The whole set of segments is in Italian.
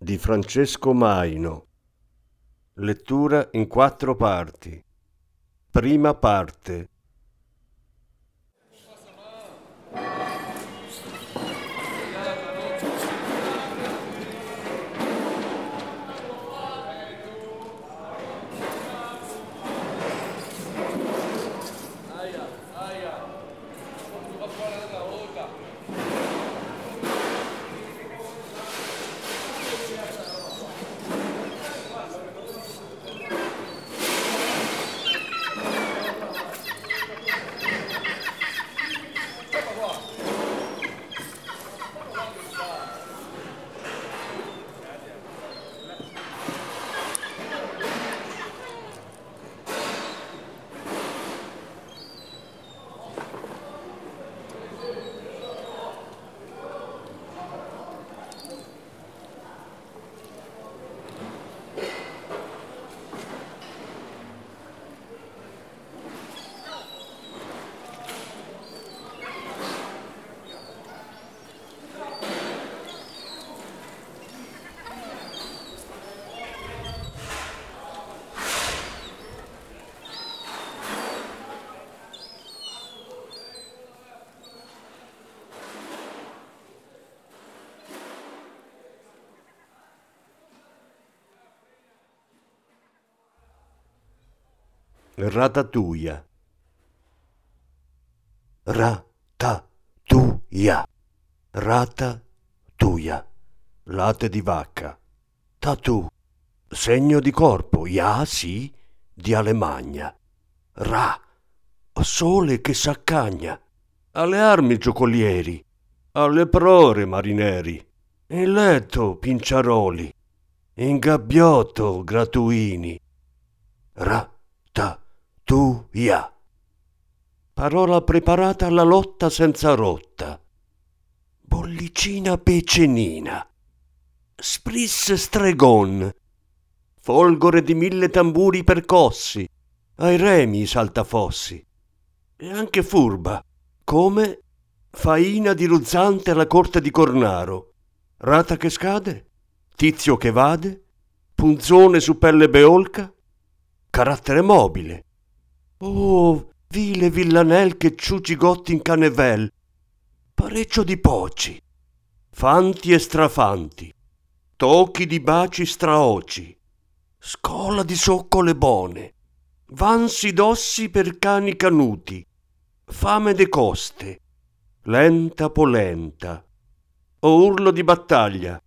di Francesco Maino. Lettura in quattro parti. Prima parte. Ratatouille. Ra-ta-tu-ia. Rata-tuia. Latte di vacca. Tatu. Segno di corpo. Ya, sì, di Alemagna. Ra. Sole che s'accagna. Alle armi giocolieri. Alle prore marineri. In letto pinciaroli. In gabbiotto gratuini. Ra-ta tu ia. Parola preparata alla lotta senza rotta. Bollicina pecenina. Spris stregon. Folgore di mille tamburi percossi. Ai remi saltafossi. E anche furba, come faina di ruzzante alla corte di Cornaro. Rata che scade? Tizio che vade? Punzone su pelle beolca? Carattere mobile Oh, vile villanel che ciuci gotti in canevel, parecchio di poci, fanti e strafanti, tocchi di baci straoci, scola di soccole bone, vansi dossi per cani canuti, fame de coste, lenta polenta, o urlo di battaglia,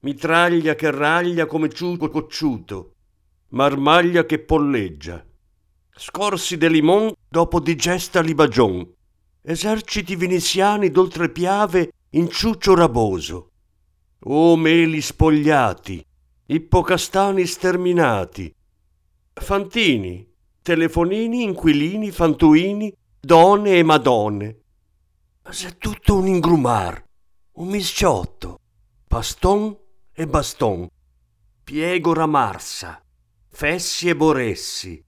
mitraglia che raglia come ciuco cocciuto, marmaglia che polleggia Scorsi de limon dopo digesta libagion. Eserciti veneziani d'oltre piave in ciuccio raboso. O meli spogliati, ippocastani sterminati. Fantini, telefonini, inquilini, fantuini, donne e madonne. S'è tutto un ingrumar, un misciotto, paston e baston, piego ramarsa, fessi e boressi,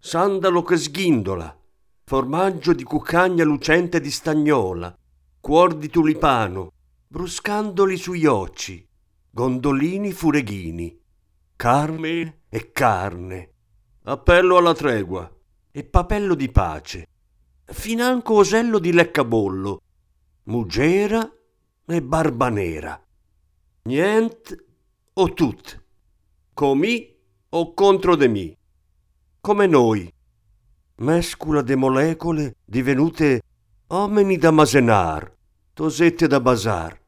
sandalo che sghindola, formaggio di cuccagna lucente di stagnola, cuor di tulipano, bruscandoli sugli occhi, gondolini fureghini, carne e carne, appello alla tregua e papello di pace, financo osello di leccabollo, mugera e barba nera. Nient o tut, comì o contro de mi come noi, mescula de molecole divenute omini da masenar, tosette da bazar.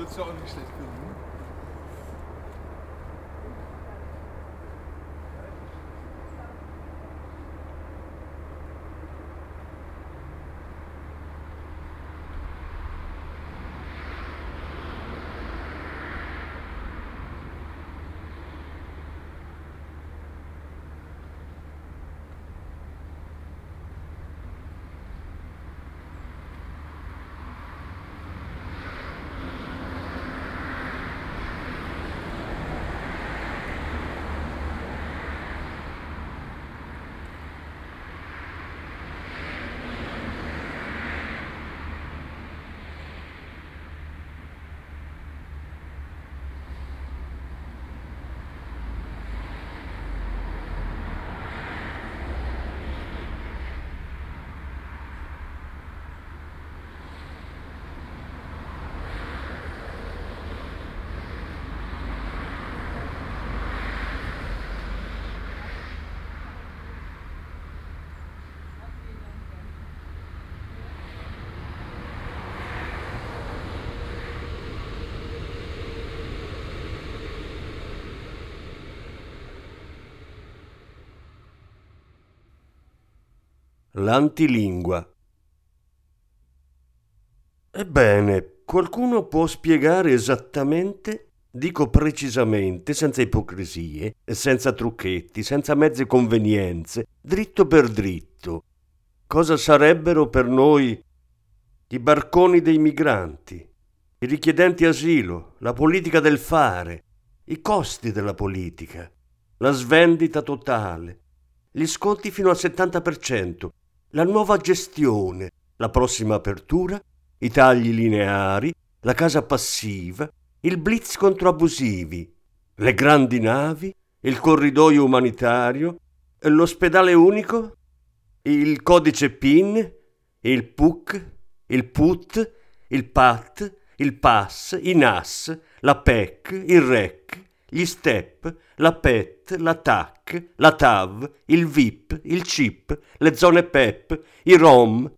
Würdest du auch nicht schlecht finden. L'antilingua. Ebbene, qualcuno può spiegare esattamente, dico precisamente, senza ipocrisie, senza trucchetti, senza mezze convenienze, dritto per dritto, cosa sarebbero per noi i barconi dei migranti, i richiedenti asilo, la politica del fare, i costi della politica, la svendita totale, gli sconti fino al 70%, la nuova gestione, la prossima apertura, i tagli lineari, la casa passiva, il blitz contro abusivi, le grandi navi, il corridoio umanitario, l'ospedale unico, il codice PIN, il PUC, il PUT, il PAT, il PAS, i NAS, la PEC, il REC, gli STEP, la PET, la TAC, la TAV, il VIP, il CIP, le zone PEP, i ROM,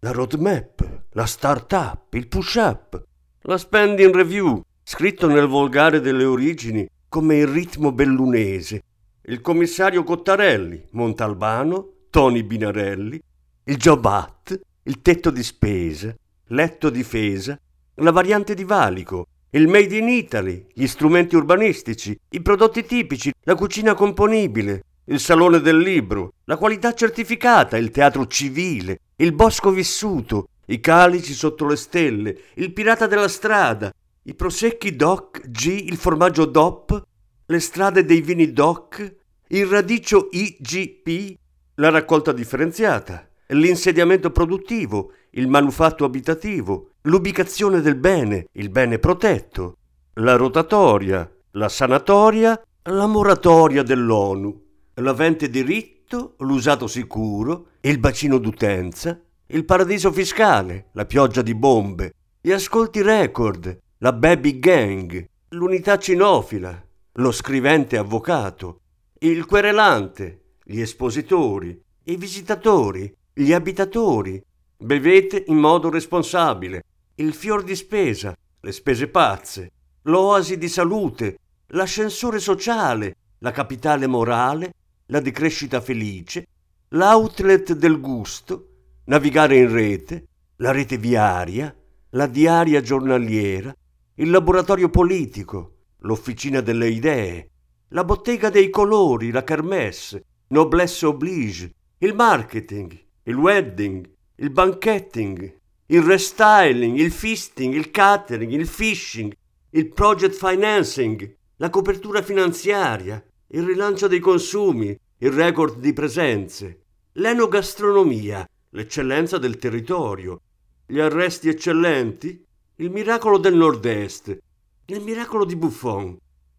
la roadmap, la start-up, il push-up, la spending review, scritto nel volgare delle origini come il ritmo bellunese, il commissario Cottarelli, Montalbano, Tony Binarelli, il Job Act, il tetto di spesa, letto difesa, la variante di valico, il Made in Italy, gli strumenti urbanistici, i prodotti tipici, la cucina componibile, il salone del libro, la qualità certificata, il teatro civile, il bosco vissuto, i calici sotto le stelle, il pirata della strada, i prosecchi DOC G, il formaggio DOP, le strade dei vini DOC, il radicio IGP, la raccolta differenziata, l'insediamento produttivo, il manufatto abitativo, l'ubicazione del bene, il bene protetto, la rotatoria, la sanatoria, la moratoria dell'ONU, l'avente diritto, l'usato sicuro, il bacino d'utenza, il paradiso fiscale, la pioggia di bombe, gli ascolti record, la baby gang, l'unità cinofila, lo scrivente avvocato, il querelante, gli espositori, i visitatori, gli abitatori. Bevete in modo responsabile, il fior di spesa, le spese pazze, l'oasi di salute, l'ascensore sociale, la capitale morale, la decrescita felice, l'outlet del gusto, navigare in rete, la rete viaria, la diaria giornaliera, il laboratorio politico, l'officina delle idee, la bottega dei colori, la kermesse, noblesse oblige, il marketing, il wedding, il banchetting, il restyling, il feasting, il catering, il fishing, il project financing, la copertura finanziaria, il rilancio dei consumi, il record di presenze, l'enogastronomia, l'eccellenza del territorio, gli arresti eccellenti, il miracolo del nord-est, il miracolo di Buffon,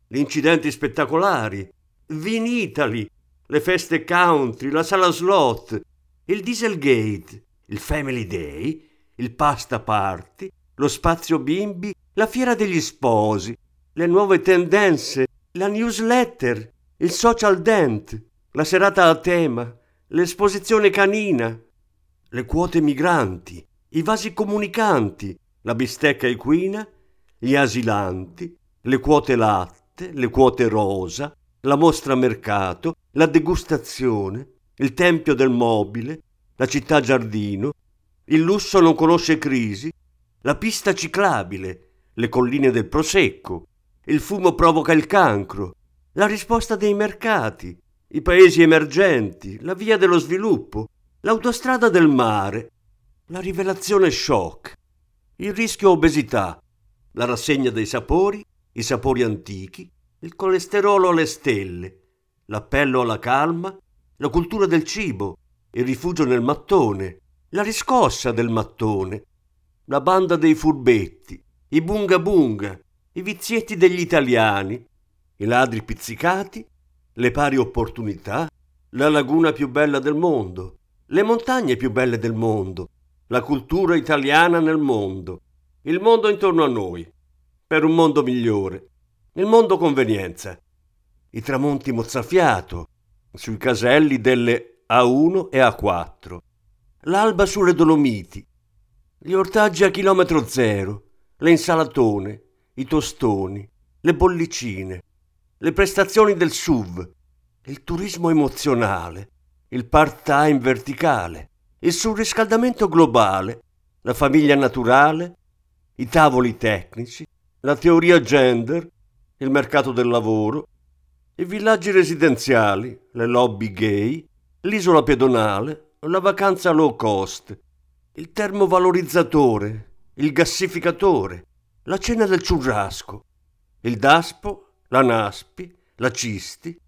gli incidenti spettacolari, Vinitali, le feste country, la sala slot, il Dieselgate, il Family Day, il Pasta Party, lo spazio bimbi, la fiera degli sposi, le nuove tendenze, la newsletter, il social dent, la serata a tema, l'esposizione canina, le quote migranti, i vasi comunicanti, la bistecca equina, gli asilanti, le quote latte, le quote rosa, la mostra mercato, la degustazione, il tempio del mobile, la città giardino, il lusso non conosce crisi, la pista ciclabile, le colline del prosecco, il fumo provoca il cancro, la risposta dei mercati, i paesi emergenti, la via dello sviluppo, l'autostrada del mare, la rivelazione shock, il rischio obesità, la rassegna dei sapori, i sapori antichi, il colesterolo alle stelle, l'appello alla calma, la cultura del cibo, il rifugio nel mattone, la riscossa del mattone, la banda dei furbetti, i bunga bunga, i vizietti degli italiani, i ladri pizzicati, le pari opportunità, la laguna più bella del mondo, le montagne più belle del mondo, la cultura italiana nel mondo, il mondo intorno a noi, per un mondo migliore, il mondo convenienza, i tramonti mozzafiato sui caselli delle A1 e A4, l'alba sulle Dolomiti, gli ortaggi a chilometro zero, le insalatone, i tostoni, le bollicine, le prestazioni del SUV, il turismo emozionale, il part-time verticale, il surriscaldamento globale, la famiglia naturale, i tavoli tecnici, la teoria gender, il mercato del lavoro, i villaggi residenziali, le lobby gay, l'isola pedonale, la vacanza low cost, il termovalorizzatore, il gassificatore, la cena del ciurrasco, il DASPO, la NASPI, la CISTI,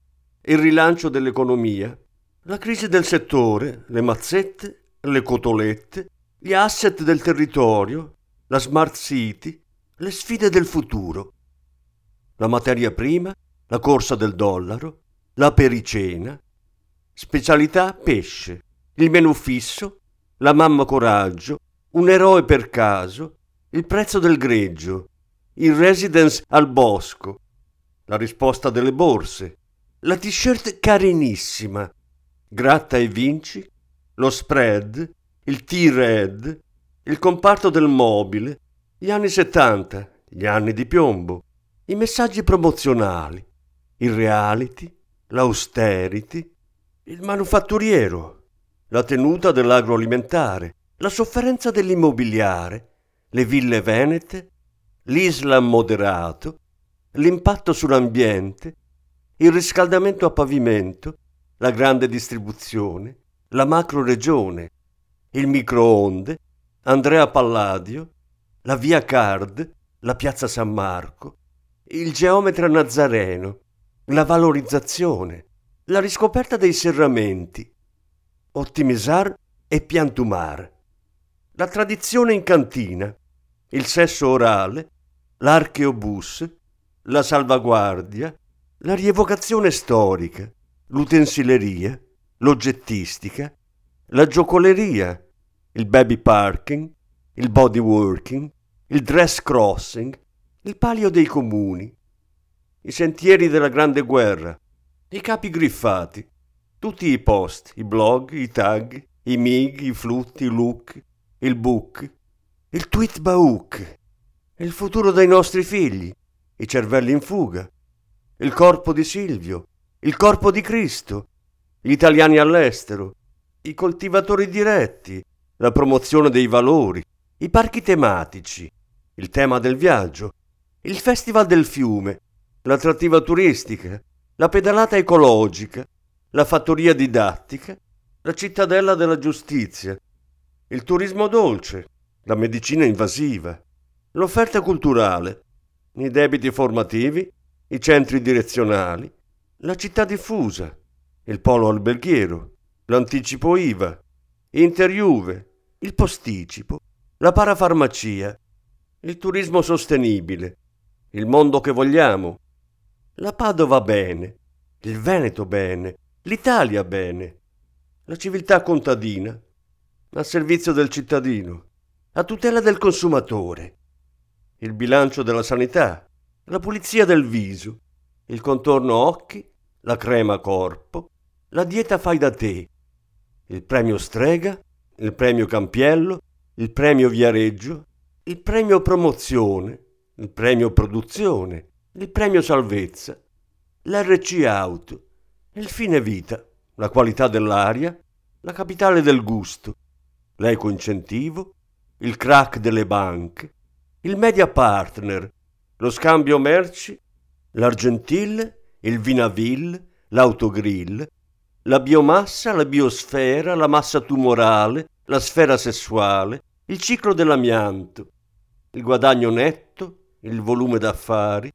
il rilancio dell'economia, la crisi del settore, le mazzette, le cotolette, gli asset del territorio, la smart city, le sfide del futuro, la materia prima, la corsa del dollaro, la pericena, specialità pesce, il menù fisso, la mamma coraggio, un eroe per caso, il prezzo del greggio, il residence al bosco, la risposta delle borse, la t-shirt carinissima, gratta e vinci, lo spread, il T-Red, il comparto del mobile, gli anni 70, gli anni di piombo, i messaggi promozionali, il reality, l'austerity, il manufatturiero, la tenuta dell'agroalimentare, la sofferenza dell'immobiliare, le ville venete, l'Islam moderato, l'impatto sull'ambiente, il riscaldamento a pavimento, la grande distribuzione, la macro regione, il microonde, Andrea Palladio, la via Card, la piazza San Marco, il geometra nazareno, la valorizzazione, la riscoperta dei serramenti, ottimizzar e piantumar, la tradizione in cantina, il sesso orale, l'archeobus, la salvaguardia, la rievocazione storica, l'utensileria, l'oggettistica, la giocoleria, il baby parking, il body working, il dress crossing, il palio dei comuni, i sentieri della Grande Guerra, i capi griffati, tutti i post, i blog, i tag, i mig, i flutti, i look, il book, il tweet bauk, il futuro dei nostri figli, i cervelli in fuga, il corpo di Silvio, il corpo di Cristo, gli italiani all'estero, i coltivatori diretti, la promozione dei valori, i parchi tematici, il tema del viaggio, il Festival del Fiume, l'attrattiva turistica, la pedalata ecologica, la fattoria didattica, la cittadella della giustizia, il turismo dolce, la medicina invasiva, l'offerta culturale, i debiti formativi, i centri direzionali, la città diffusa, il polo alberghiero, l'anticipo IVA, Interjuve, il posticipo, la parafarmacia, il turismo sostenibile, il mondo che vogliamo, la Padova bene, il Veneto bene, l'Italia bene, la civiltà contadina, al servizio del cittadino, a tutela del consumatore, il bilancio della sanità, la pulizia del viso, il contorno occhi, la crema corpo, la dieta fai da te, il premio strega, il premio campiello, il premio viareggio, il premio promozione, il premio produzione, il premio salvezza, l'RC auto, il fine vita, la qualità dell'aria, la capitale del gusto, l'eco incentivo, il crack delle banche, il media partner, lo scambio merci, l'argentil, il vinaville, l'autogrill, la biomassa, la biosfera, la massa tumorale, la sfera sessuale, il ciclo dell'amianto, il guadagno netto, il volume d'affari,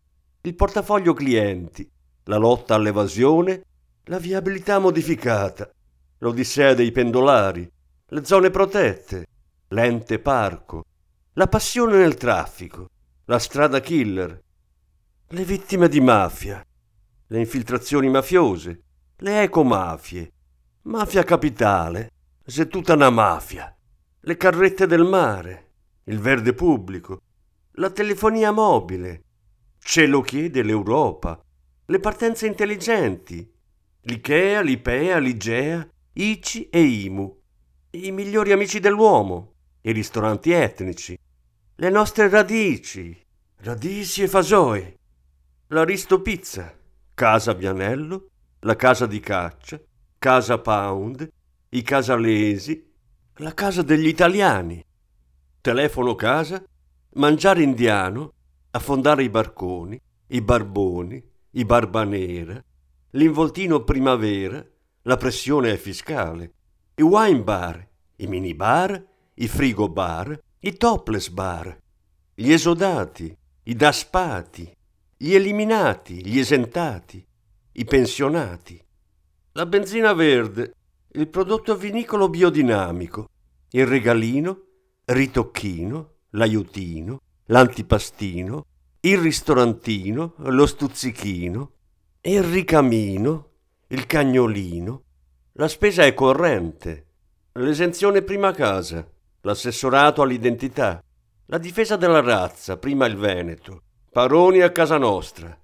il portafoglio clienti, la lotta all'evasione, la viabilità modificata, l'odissea dei pendolari, le zone protette, l'ente parco, la passione nel traffico, la strada killer, le vittime di mafia, le infiltrazioni mafiose, le ecomafie, mafia capitale, se tutta una mafia, le carrette del mare, il verde pubblico, la telefonia mobile, ce lo chiede l'Europa, le partenze intelligenti, l'IKEA, l'IPEA, l'IGEA, ICI e IMU, i migliori amici dell'uomo, i ristoranti etnici, le nostre radici, radici e fasoi, l'Aristo Pizza, Casa Vianello, la Casa di Caccia, Casa Pound, i Casalesi, la Casa degli Italiani, telefono casa, mangiare indiano, affondare i barconi, i barboni, i barbanera, l'involtino primavera, la pressione è fiscale, i wine bar, i mini bar, i frigo bar, i topless bar, gli esodati, i daspati, gli eliminati, gli esentati, i pensionati, la benzina verde, il prodotto vinicolo biodinamico, il regalino, ritocchino, l'aiutino, l'antipastino, il ristorantino, lo stuzzichino, il ricamino, il cagnolino. La spesa è corrente, l'esenzione prima casa, l'assessorato all'identità, la difesa della razza, prima il Veneto, Paroni a casa nostra,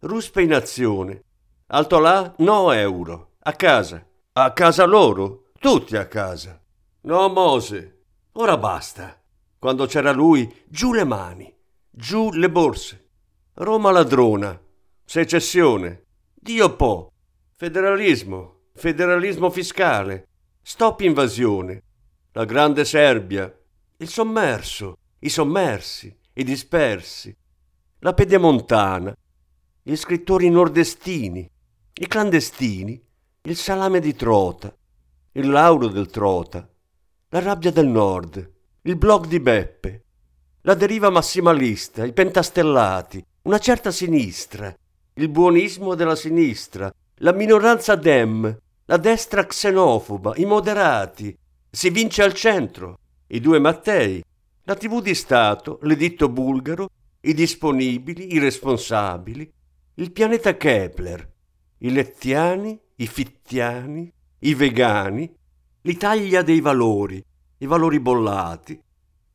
ruspe in azione, alto là, no euro, a casa, a casa loro, tutti a casa. No, Mose, ora basta. Quando c'era lui, giù le mani, giù le borse. Roma ladrona, secessione, Dio po', federalismo, federalismo fiscale, stop invasione, la grande Serbia, il sommerso, i sommersi, i dispersi, la pedemontana, gli scrittori nordestini, i clandestini, il salame di Trota, il lauro del Trota, la rabbia del nord, il blog di Beppe, la deriva massimalista, i pentastellati, una certa sinistra, il buonismo della sinistra, la minoranza dem, la destra xenofoba, i moderati, si vince al centro, i due Mattei, la TV di Stato, l'editto bulgaro, i disponibili, i responsabili, il pianeta Kepler, i lettiani, i fittiani, i vegani, l'Italia dei valori, i valori bollati,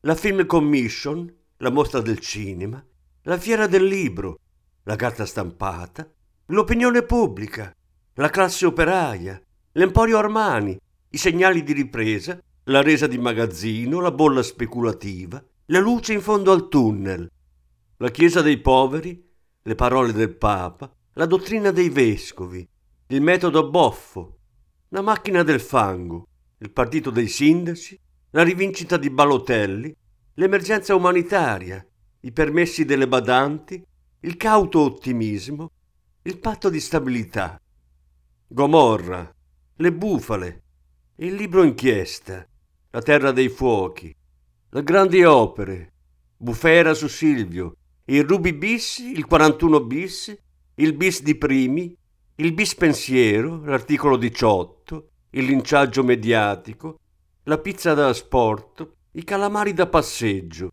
la Film Commission, la mostra del cinema, la fiera del libro, la carta stampata, l'opinione pubblica, la classe operaia, l'Emporio Armani, i segnali di ripresa, la resa di magazzino, la bolla speculativa, la luce in fondo al tunnel, la Chiesa dei poveri, le parole del Papa, la dottrina dei vescovi, il metodo boffo, la macchina del fango, il partito dei sindaci, la rivincita di Balotelli, l'emergenza umanitaria, i permessi delle badanti, il cauto ottimismo, il patto di stabilità, Gomorra, le bufale, il libro inchiesta, la terra dei fuochi, le grandi opere, Bufera su Silvio, il Ruby bis, il 41 bis, il bis di primi, il bis pensiero, l'articolo 18, il linciaggio mediatico, la pizza da sport, i calamari da passeggio,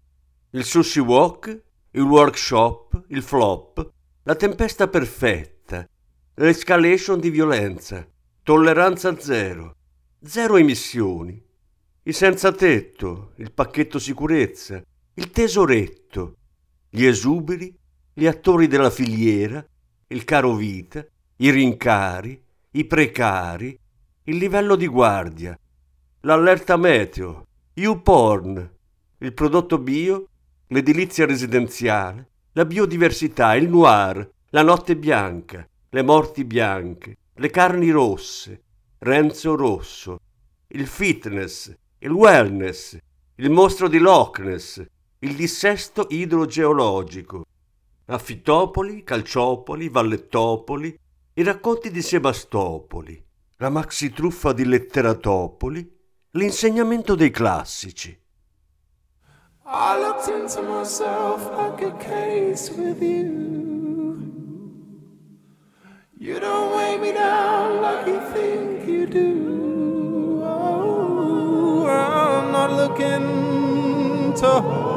il sushi walk, il workshop, il flop, la tempesta perfetta, l'escalation di violenza, tolleranza zero, zero emissioni, il senza tetto, il pacchetto sicurezza, il tesoretto, gli esuberi, gli attori della filiera, il caro vita, i rincari, i precari, il livello di guardia, l'allerta meteo, YouPorn, il prodotto bio, l'edilizia residenziale, la biodiversità, il noir, la notte bianca, le morti bianche, le carni rosse, Renzo Rosso, il fitness, il wellness, il mostro di Loch Ness, il dissesto idrogeologico, Affitopoli, Calciopoli, Vallettopoli, i racconti di Sebastopoli, la maxi truffa di Letteratopoli, l'insegnamento dei classici. I looked into myself like a case with you. You don't weigh me down like you think you do. Oh, I'm not looking to